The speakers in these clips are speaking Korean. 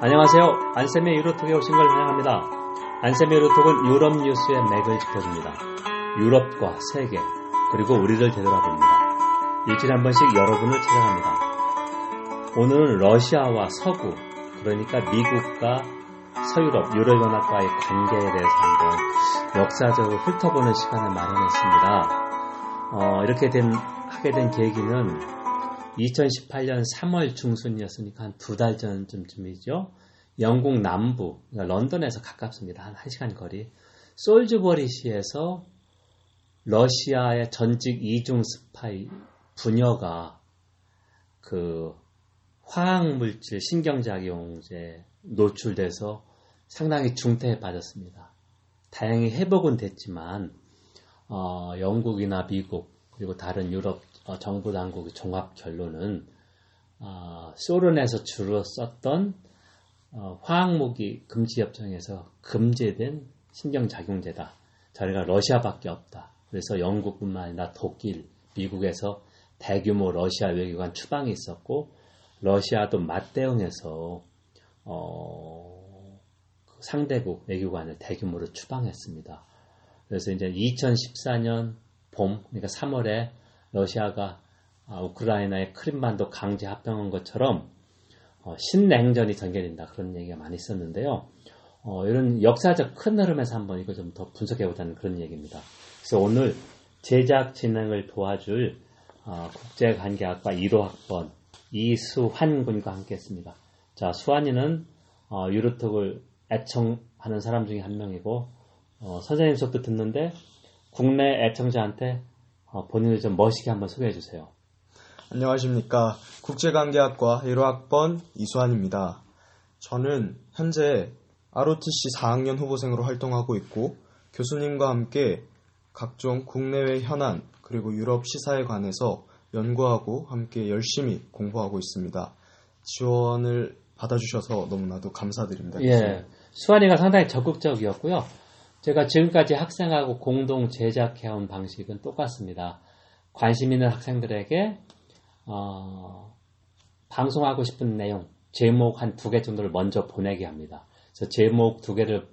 안녕하세요. 안쌤의 유로톡에 오신 걸 환영합니다. 안쌤의 유로톡은 유럽 뉴스의 맥을 짚어줍니다. 유럽과 세계, 그리고 우리를 되돌아봅니다. 일주일에 한 번씩 여러분을 찾아갑니다. 오늘은 러시아와 서구, 그러니까 미국과 서유럽, 유럽연합과의 관계에 대해서 한번 역사적으로 훑어보는 시간을 마련했습니다. 어, 이렇게 된, 하게 된 계기는 2018년 3월 중순이었으니까 한 두 달 전쯤이죠. 영국 남부, 그러니까 런던에서 가깝습니다. 한 1시간 거리. 솔즈버리시에서 러시아의 전직 이중 스파이 부녀가 그 화학물질 신경작용제 노출돼서 상당히 중태에 빠졌습니다. 다행히 회복은 됐지만 어, 영국이나 미국 그리고 다른 유럽 어, 정부 당국의 종합 결론은 어, 소련에서 주로 썼던 어, 화학무기 금지 협정에서 금지된 신경작용제다. 자리가 러시아밖에 없다. 그래서 영국뿐만 아니라 독일, 미국에서 대규모 러시아 외교관 추방이 있었고 러시아도 맞대응해서 어, 그 상대국 외교관을 대규모로 추방했습니다. 그래서 이제 2014년 봄, 그러니까 3월에 러시아가 아, 우크라이나의 크림반도 강제 합병한 것처럼 어, 신냉전이 전개된다 그런 얘기가 많이 있었는데요. 어, 이런 역사적 큰 흐름에서 한번 이거 좀 더 분석해보자는 그런 얘기입니다. 그래서 오늘 제작 진행을 도와줄 어, 국제관계학과 1호 학번 이수환 군과 함께했습니다. 자, 수환이는 어, 유로톡을 애청하는 사람 중에 한 명이고 어, 선생님 수업도 듣는데 국내 애청자한테 어, 본인을 좀 멋있게 한번 소개해 주세요. 안녕하십니까. 국제관계학과 1호학번 이수환입니다. 저는 현재 ROTC 4학년 후보생으로 활동하고 있고 교수님과 함께 각종 국내외 현안 그리고 유럽 시사에 관해서 연구하고 함께 열심히 공부하고 있습니다. 지원을 받아주셔서 너무나도 감사드립니다. 예, 수환이가 상당히 적극적이었고요. 제가 지금까지 학생하고 공동 제작해온 방식은 똑같습니다. 관심 있는 학생들에게 어, 방송하고 싶은 내용, 제목 한 두 개 정도를 먼저 보내게 합니다. 그래서 제목 두 개를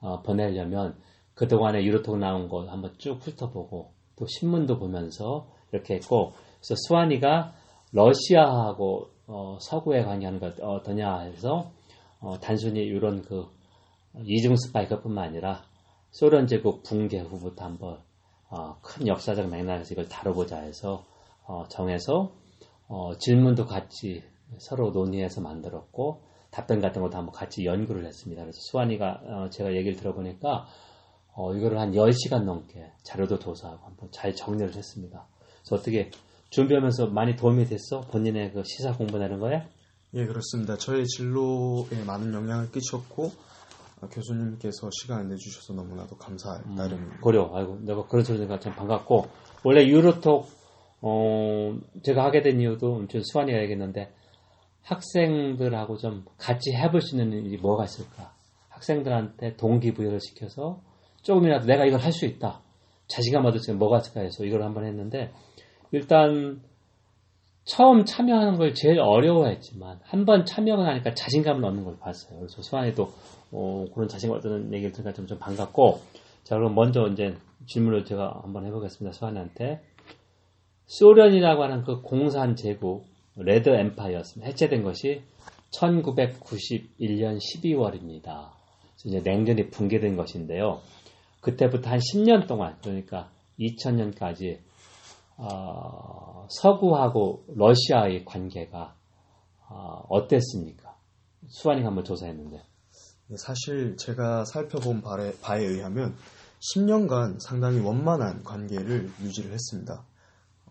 어, 보내려면 그동안에 유로톡 나온 거 한번 쭉 훑어보고 또 신문도 보면서 이렇게 했고 그래서 수환이가 러시아하고 어, 서구에 관계하는 것 어떠냐 해서 어, 단순히 이런 그 이중 스파이크뿐만 아니라 소련 제국 붕괴 후부터 한번 어, 큰 역사적 맥락에서 이걸 다뤄보자 해서 어, 정해서 어, 질문도 같이 서로 논의해서 만들었고 답변 같은 것도 한번 같이 연구를 했습니다. 그래서 수환이가 어, 제가 얘기를 들어보니까 어, 이거를 한 10시간 넘게 자료도 조사하고 한번 잘 정리를 했습니다. 그래서 어떻게 준비하면서 많이 도움이 됐어? 본인의 그 시사 공부 내는 거에? 예, 그렇습니다. 저의 진로에 많은 영향을 끼쳤고 어, 교수님께서 시간을 내주셔서 너무나도 감사할 음, 따름입니다. 고려. 아이고, 내가 그런 소리 들으니까 참 반갑고 원래 유로톡 어, 제가 하게 된 이유도 좀 수환이가 얘기했는데 학생들하고 좀 같이 해볼 수 있는 일이 뭐가 있을까? 학생들한테 동기부여를 시켜서 조금이라도 내가 이걸 할 수 있다. 자신감 얻을 수 있는 뭐가 있을까 해서 이걸 한번 했는데 일단 처음 참여하는 걸 제일 어려워했지만 한 번 참여를 하니까 자신감을 얻는 걸 봤어요. 그래서 수환이도 어, 그런 자신감 얻는 얘기를 들으니까 좀, 좀 반갑고 자 그럼 먼저 이제 질문을 제가 한번 해보겠습니다. 수환이한테 소련이라고 하는 그 공산 제국 레드 엠파이어였습니다. 해체된 것이 1991년 12월입니다. 이제 냉전이 붕괴된 것인데요. 그때부터 한 10년 동안 그러니까 2000년까지 어, 서구하고 러시아의 관계가 어, 어땠습니까? 수환이가 한번 조사했는데. 네, 사실 제가 살펴본 바에, 바에 의하면 10년간 상당히 원만한 관계를 유지를 했습니다.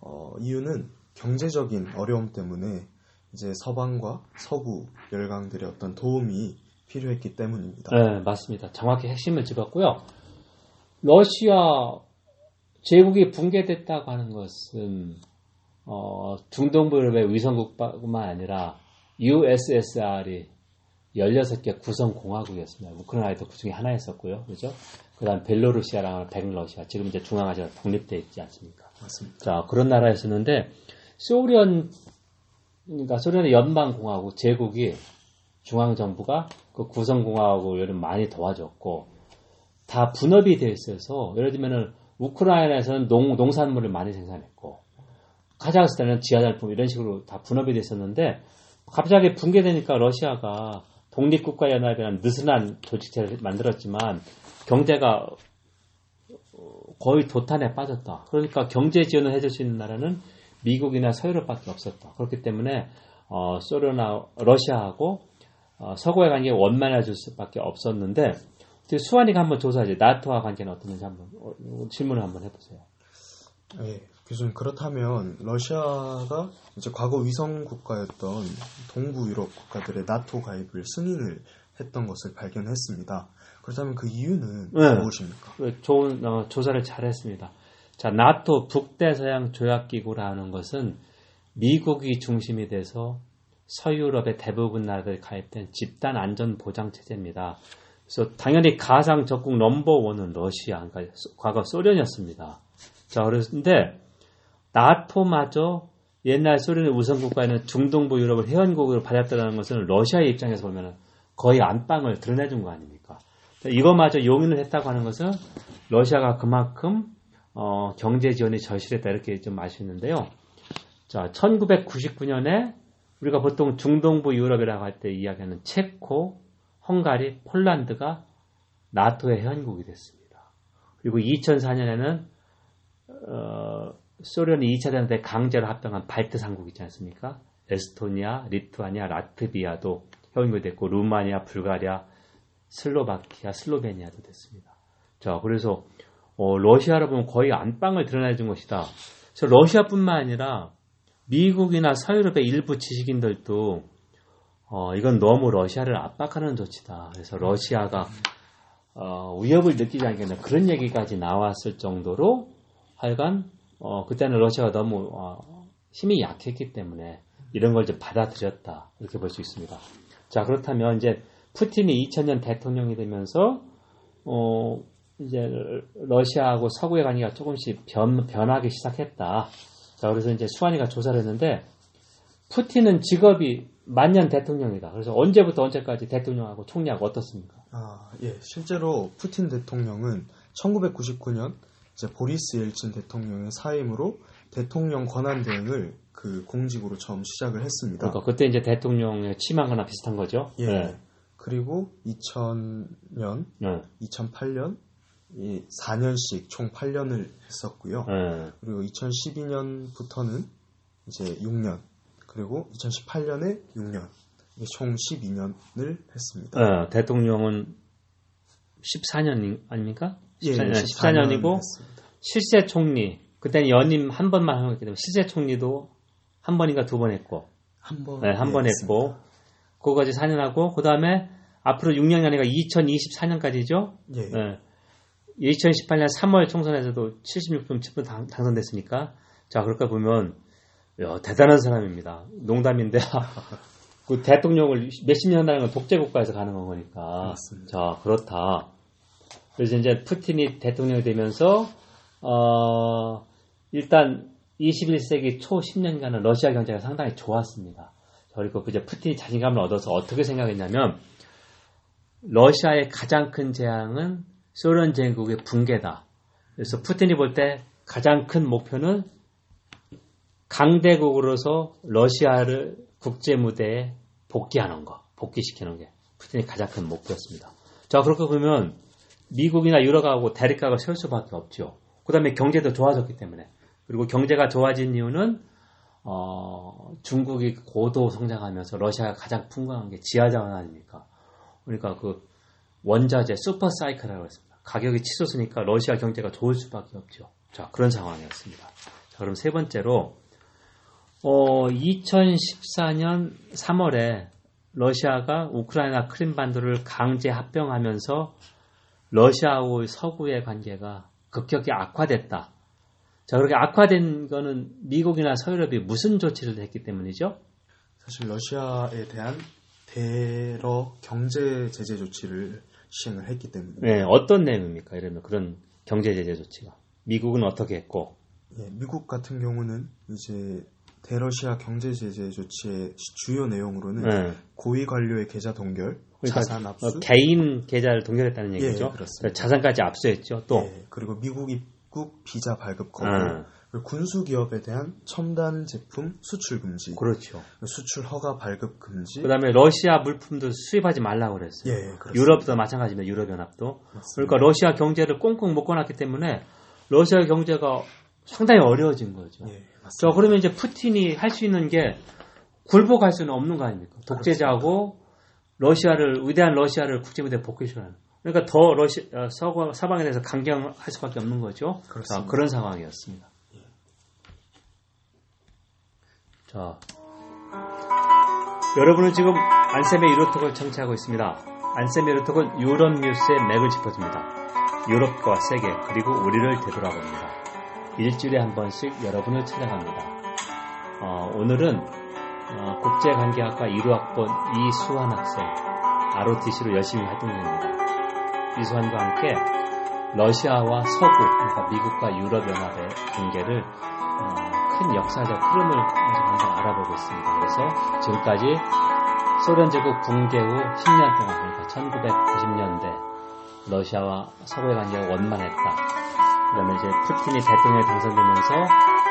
어, 이유는 경제적인 어려움 때문에 이제 서방과 서구 열강들의 어떤 도움이 필요했기 때문입니다. 네, 맞습니다. 정확히 핵심을 짚었고요. 러시아 제국이 붕괴됐다고 하는 것은 어, 중동부유럽의 위성국뿐만 아니라 USSR이 16개 구성 공화국이었습니다. 우크라이나도 그 중에 하나였었고요. 그죠? 그 다음 벨로루시아랑 백러시아, 지금 이제 중앙아시아 독립돼 있지 않습니까? 맞습니다. 자, 그런 나라였었는데, 소련, 그러니까 소련의 연방공화국 제국이 중앙 정부가 그 구성공화국을 많이 도와줬고 다 분업이 되어 있어서 예를 들면은 우크라이나에서는 농, 농산물을 많이 생산했고 카자흐스탄은 지하잘품 이런 식으로 다 분업이 됐었는데 갑자기 붕괴되니까 러시아가 독립국가 연합이라는 느슨한 조직체를 만들었지만 경제가 거의 도탄에 빠졌다. 그러니까 경제 지원을 해줄 수 있는 나라는 미국이나 서유럽밖에 없었다. 그렇기 때문에 어, 소련나 러시아하고 어, 서구의 관계가 원만해질 수밖에 없었는데 수환이가 한번 조사하지 나토와 관계는 어떻는지 한번 어, 질문을 한번 해보세요. 네, 교수님 그렇다면 러시아가 이제 과거 위성 국가였던 동부 유럽 국가들의 나토 가입을 승인을 했던 것을 발견했습니다. 그렇다면 그 이유는 네. 무엇입니까? 그 좋은 어, 조사를 잘했습니다. 자, 나토 북대서양 조약기구라는 것은 미국이 중심이 돼서 서유럽의 대부분 나라들이 가입된 집단 안전 보장 체제입니다. 그래서 당연히 가상 적국 넘버 원은 러시아, 그러니까 과거 소련이었습니다. 자, 그런데 나토마저 옛날 소련의 우선 국가에는 중동부 유럽을 회원국으로 받았다는 것은 러시아의 입장에서 보면 거의 안방을 드러내준 거 아닙니까? 이것마저 용인을 했다고 하는 것은 러시아가 그만큼 어, 경제 지원이 절실했다 이렇게 좀 아시는데요. 자, 1999년에 우리가 보통 중동부 유럽이라고 할 때 이야기하는 체코, 헝가리, 폴란드가 나토의 회원국이 됐습니다. 그리고 2004년에는 어, 소련이 2차 대전 때 강제로 합병한 발트 삼국 있지 않습니까? 에스토니아, 리투아니아, 라트비아도 회원국이 됐고 루마니아, 불가리아, 슬로바키아, 슬로베니아도 됐습니다. 자, 그래서 어, 러시아로 보면 거의 안방을 드러내준 것이다. 그래서 러시아뿐만 아니라 미국이나 서유럽의 일부 지식인들도 어, 이건 너무 러시아를 압박하는 조치다. 그래서 러시아가 어, 위협을 느끼지 않겠나 그런 얘기까지 나왔을 정도로 하여간 어, 그때는 러시아가 너무 어, 힘이 약했기 때문에 이런 걸 좀 받아들였다 이렇게 볼 수 있습니다. 자 그렇다면 이제 푸틴이 2000년 대통령이 되면서 어, 이제 러시아하고 서구의 관계가 조금씩 변, 변하기 시작했다. 자, 그래서 이제 수환이가 조사를 했는데 푸틴은 직업이 만년 대통령이다. 그래서 언제부터 언제까지 대통령하고 총리하고 어떻습니까? 아, 예. 실제로 푸틴 대통령은 1999년 이제 보리스 엘친 대통령의 사임으로 대통령 권한 대행을 그 공직으로 처음 시작을 했습니다. 그러니까 그때 이제 대통령의 취임하거나 비슷한 거죠. 예. 네. 그리고 2000년, 네. 2008년, 이 4년씩 총 8년을 했었고요. 네. 그리고 2012년부터는 이제 6년, 그리고 2018년에 6년, 총 12년을 했습니다. 네, 대통령은 14년 아닙니까? 14년, 예, 14년 이고 실세 총리 그때는 연임 한 번만 하기 때문에 실세 총리도 한 번인가 두 번 했고 한 번, 네, 한번 예, 했고 그거까지 4년 하고 그 다음에 앞으로 6년이 아니라 2024년까지죠. 예. 네. 2018년 3월 총선에서도 76점 7분 당, 선됐으니까 자 그럴까 보면 야, 대단한 사람입니다. 농담인데 그 대통령을 몇십 년 한다는 건 독재 국가에서 가능한 거니까. 맞습니다. 자 그렇다. 그래서 이제 푸틴이 대통령이 되면서 어, 일단 21세기 초 10년간은 러시아 경제가 상당히 좋았습니다. 그리고 이제 푸틴이 자신감을 얻어서 어떻게 생각했냐면 러시아의 가장 큰 재앙은 소련 제국의 붕괴다. 그래서 푸틴이 볼 때 가장 큰 목표는 강대국으로서 러시아를 국제 무대에 복귀하는 거, 복귀시키는 게 푸틴의 가장 큰 목표였습니다. 자, 그렇게 보면 미국이나 유럽하고 대립각을 세울 수밖에 없죠. 그 다음에 경제도 좋아졌기 때문에. 그리고 경제가 좋아진 이유는 어, 중국이 고도 성장하면서 러시아가 가장 풍부한 게 지하자원 아닙니까? 그러니까 그 원자재 슈퍼 사이클이라고 했습니다. 가격이 치솟으니까 러시아 경제가 좋을 수밖에 없죠. 자, 그런 상황이었습니다. 자, 그럼 세 번째로 어, 2014년 3월에 러시아가 우크라이나 크림반도를 강제 합병하면서 러시아와 서구의 관계가 급격히 악화됐다. 자, 그렇게 악화된 거는 미국이나 서유럽이 무슨 조치를 했기 때문이죠? 사실 러시아에 대한 대러 경제 제재 조치를 시행을 했기 때문에. 네, 어떤 내용입니까? 이러면 그런 경제 제재 조치가. 미국은 어떻게 했고? 예, 미국 같은 경우는 이제 대러시아 경제 제재 조치의 주요 내용으로는 네. 고위 관료의 계좌 동결, 그러니까 자산 압수, 어, 개인 계좌를 동결했다는 예, 얘기죠. 그렇습니다. 자산까지 압수했죠. 또 예, 그리고 미국 입국 비자 발급 거부, 음. 그리고 군수 기업에 대한 첨단 제품 수출 금지, 그렇죠. 수출 허가 발급 금지, 그다음에 러시아 물품도 수입하지 말라고 그랬어요. 예, 그렇습니다. 유럽도 마찬가지입니다. 유럽 연합도. 그러니까 러시아 경제를 꽁꽁 묶어놨기 때문에 러시아 경제가 상당히 어려워진 거죠. 예, 맞습니다. 자, 그러면 이제 푸틴이 할 수 있는 게 굴복할 수는 없는 거 아닙니까? 독재자고 러시아를 위대한 러시아를 국제무대에 복귀시하는. 그러니까 더 러시 어, 서방, 서방에 대해서 강경할 수밖에 없는 거죠. 그렇습니다. 자, 그런 상황이었습니다. 자, 여러분은 지금 안쌤의 유로톡을 청취하고 있습니다. 안쌤의 유로톡은 유럽 뉴스의 맥을 짚어줍니다. 유럽과 세계 그리고 우리를 되돌아봅니다. 일주일에 한 번씩 여러분을 찾아갑니다. 어, 오늘은 어, 국제관계학과 1호학번 이수환 학생 ROTC로 열심히 활동 중입니다. 이수환과 함께 러시아와 서구, 그러니까 미국과 유럽연합의 관계를 어, 큰 역사적 흐름을 한번 알아보고 있습니다. 그래서 지금까지 소련 제국 붕괴 후 10년 동안, 그러니까 1990년대 러시아와 서구의 관계가 원만했다. 그다음에 이제 푸틴이 대통령에 당선되면서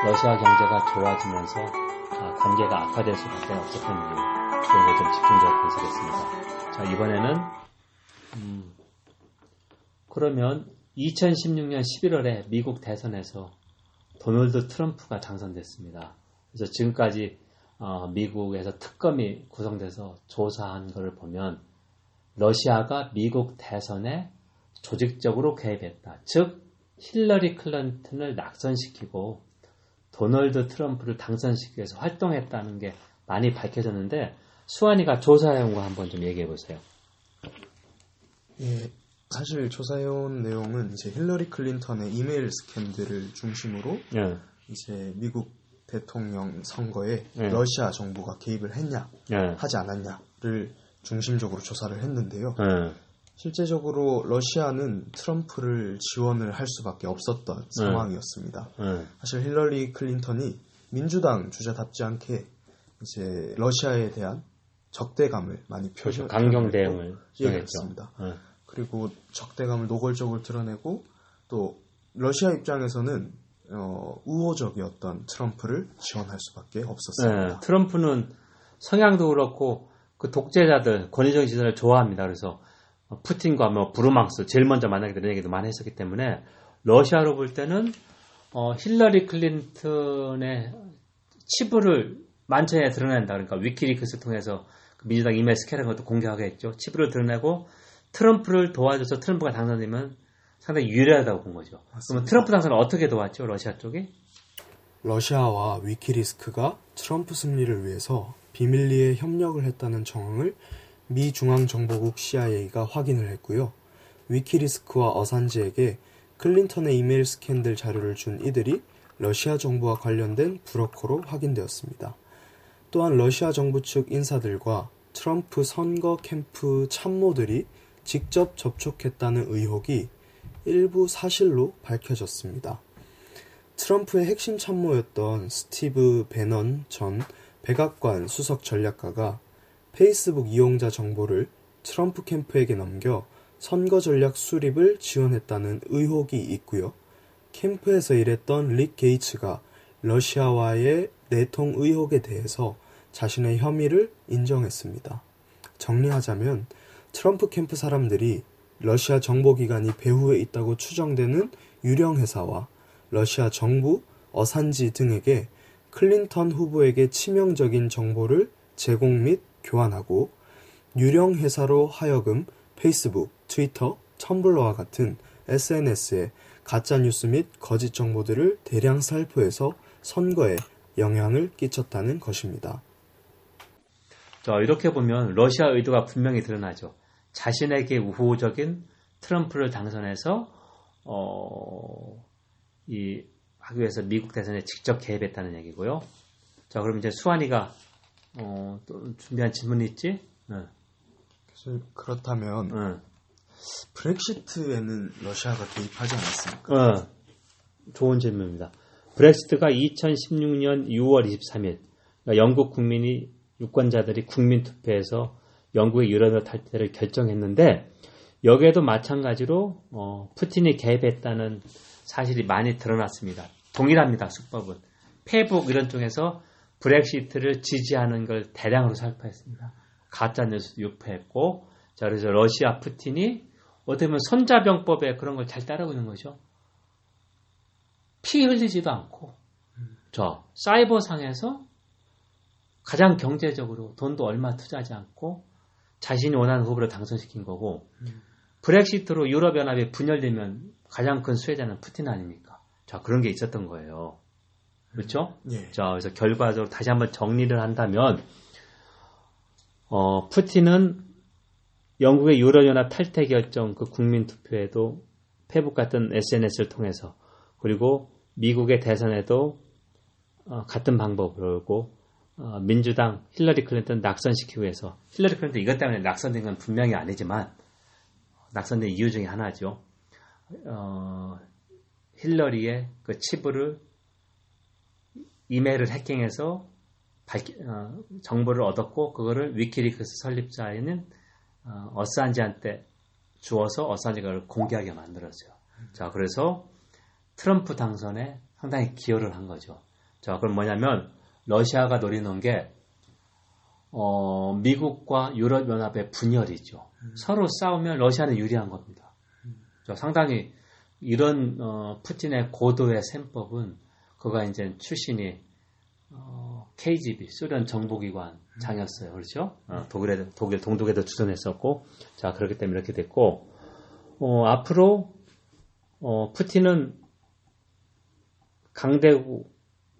러시아 경제가 좋아지면서 아, 관계가 악화될 수밖에 없었던 이유 이런 걸 좀 집중적으로 분석했습니다. 자 이번에는 음, 그러면 2016년 11월에 미국 대선에서 도널드 트럼프가 당선됐습니다. 그래서 지금까지 어, 미국에서 특검이 구성돼서 조사한 것을 보면 러시아가 미국 대선에 조직적으로 개입했다. 즉 힐러리 클린턴을 낙선시키고 도널드 트럼프를 당선시키기 위해서 활동했다는 게 많이 밝혀졌는데 수환이가 조사해온 거 한번 좀 얘기해 보세요. 예, 사실 조사해온 내용은 이제 힐러리 클린턴의 이메일 스캔들을 중심으로 예, 이제 미국 대통령 선거에 네. 러시아 정부가 개입을 했냐 예, 하지 않았냐를 중심적으로 조사를 했는데요. 예, 실제적으로 러시아는 트럼프를 지원을 할 수밖에 없었던 상황이었습니다. 예. 사실 힐러리 클린턴이 민주당 주자답지 않게 이제 러시아에 대한 적대감을 많이 그렇죠. 표시 강경 대응을. 그렇습니다. 예. 그리고 적대감을 노골적으로 드러내고 또 러시아 입장에서는 어, 우호적이었던 트럼프를 지원할 수밖에 없었습니다. 예, 트럼프는 성향도 그렇고 그 독재자들 권위적인 지도를 좋아합니다. 그래서 푸틴과 뭐 브루망스 제일 먼저 만나게 되는 얘기도 많이 했었기 때문에 러시아로 볼 때는 어, 힐러리 클린턴의 치부를 만천에 드러낸다. 그러니까 위키리크스 통해서 그 민주당 스캔한 것도 공개하게 했죠. 치부를 드러내고 트럼프를 도와줘서 트럼프가 당선되면 상당히 유리하다고 본 거죠. 그러면 트럼프 당선을 어떻게 도왔죠? 러시아 쪽이? 러시아와 위키리스크가 트럼프 승리를 위해서 비밀리에 협력을 했다는 정황을 미 중앙정보국 CIA가 확인을 했고요. 위키리스크와 어산지에게 클린턴의 이메일 스캔들 자료를 준 이들이 러시아 정부와 관련된 브로커로 확인되었습니다. 또한 러시아 정부 측 인사들과 트럼프 선거 캠프 참모들이 직접 접촉했다는 의혹이 일부 사실로 밝혀졌습니다. 트럼프의 핵심 참모였던 스티브 베넌 전 백악관 수석 전략가가 페이스북 이용자 정보를 트럼프 캠프에게 넘겨 선거 전략 수립을 지원했다는 의혹이 있고요. 캠프에서 일했던 릭 게이츠가 러시아와의 내통 의혹에 대해서 자신의 혐의를 인정했습니다. 정리하자면 트럼프 캠프 사람들이 러시아 정보기관이 배후에 있다고 추정되는 유령 회사와 러시아 정부, 어산지 등에게 클린턴 후보에게 치명적인 정보를 제공 및 교환하고 유령 회사로 하여금 페이스북, 트위터, 텀블러와 같은 SNS에 가짜 뉴스 및 거짓 정보들을 대량 살포해서 선거에 영향을 끼쳤다는 것입니다. 자, 이렇게 보면 러시아 의도가 분명히 드러나죠. 자신에게 우호적인 트럼프를 당선해서 어, 이 하기 위해서 미국 대선에 직접 개입했다는 얘기고요. 자, 그럼 이제 수환이가 어, 또 준비한 질문이 있지? 응, 사실 그렇다면 응, 브렉시트에는 러시아가 개입하지 않았습니까? 어, 좋은 질문입니다. 브렉시트가 2016년 6월 23일 그러니까 영국 국민이 유권자들이 국민 투표에서 영국의 유럽 탈퇴를 결정했는데 여기에도 마찬가지로 어, 푸틴이 개입했다는 사실이 많이 드러났습니다. 동일합니다. 수법은 페북 이런 쪽에서 브렉시트를 지지하는 걸 대량으로 살포했습니다. 가짜 뉴스 유포했고 자 그래서 러시아 푸틴이 어떻게 보면 손자병법에 그런 걸 잘 따르고 있는 거죠. 피 흘리지도 않고 저 사이버 상에서 가장 경제적으로 돈도 얼마 투자하지 않고 자신이 원하는 후보를 당선시킨 거고 브렉시트로 유럽연합이 분열되면 가장 큰 수혜자는 푸틴 아닙니까? 자 그런 게 있었던 거예요. 그렇죠? 예. 자 그래서 결과적으로 다시 한번 정리를 한다면 어, 푸틴은 영국의 유럽연합 탈퇴 결정 그 국민 투표에도 페북 같은 SNS를 통해서 그리고 미국의 대선에도 어, 같은 방법으로 어, 민주당 힐러리 클린턴 낙선시키기 위해서 힐러리 클린턴 이것 때문에 낙선된 건 분명히 아니지만 낙선된 이유 중에 하나죠. 어, 힐러리의 그 치부를 이메일을 해킹해서 밝히, 어, 정보를 얻었고 그거를 위키리크스 설립자인 어, 어산지한테 주어서 어산지가 공개하게 만들었어요. 자, 그래서 트럼프 당선에 상당히 기여를 한 거죠. 자, 그럼 뭐냐면 러시아가 노리는 게 어, 미국과 유럽연합의 분열이죠. 서로 싸우면 러시아는 유리한 겁니다. 자, 상당히 이런 어, 푸틴의 고도의 셈법은 그가 이제 출신이 어, KGB 소련 정보기관 장이었어요. 그렇죠? 어, 독일에 독일 동독에도 주둔했었고 자 그렇기 때문에 이렇게 됐고 어, 앞으로 어, 푸틴은 강대국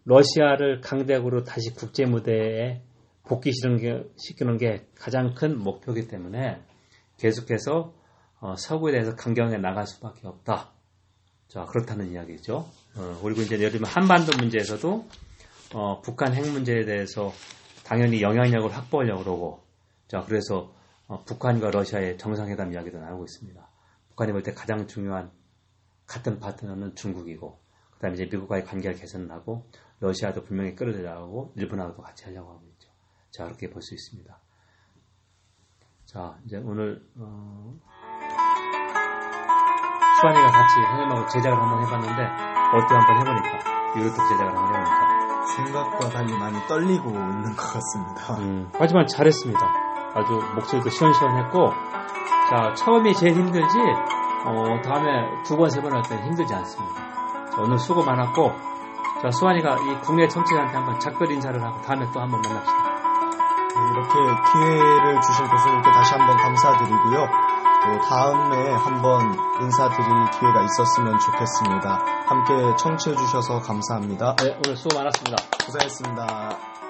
러시아를 강대국으로 다시 국제 무대에 복귀시키는 게, 가장 큰 목표이기 때문에 계속해서 어, 서구에 대해서 강경하게 나갈 수밖에 없다. 자 그렇다는 이야기죠. 어, 그리고 이제 예를 들면 한반도 문제에서도 어, 북한 핵 문제에 대해서 당연히 영향력을 확보하려고 그러고 자 그래서 어, 북한과 러시아의 정상회담 이야기도 나오고 있습니다. 북한이 볼 때 가장 중요한 같은 파트너는 중국이고 그 다음에 이제 미국과의 관계를 개선하고 러시아도 분명히 끌어들여가고 일본하고도 같이 하려고 하고 있죠. 자 그렇게 볼 수 있습니다. 자 이제 오늘 어, 수환이가 같이 선생님하고 제작을 한번 해봤는데 어때 한번 해보니까 유로톡 제작을 한번 해보니까 생각과 달리 많이 떨리고 있는 것 같습니다. 음, 하지만 잘했습니다. 아주 목소리도 시원시원했고, 자, 처음이 제일 힘들지, 어, 다음에 두 번, 세 번 할 때는 힘들지 않습니다. 자, 오늘 수고 많았고, 자, 수환이가 이 국내 청취자한테 한번 작별 인사를 하고 다음에 또 한번 만납시다. 네, 이렇게 기회를 주신 교수님께 다시 한번 감사드리고요. 또 다음에 한번 인사드릴 기회가 있었으면 좋겠습니다. 함께 청취해 주셔서 감사합니다. 네, 오늘 수고 많았습니다. 고생했습니다.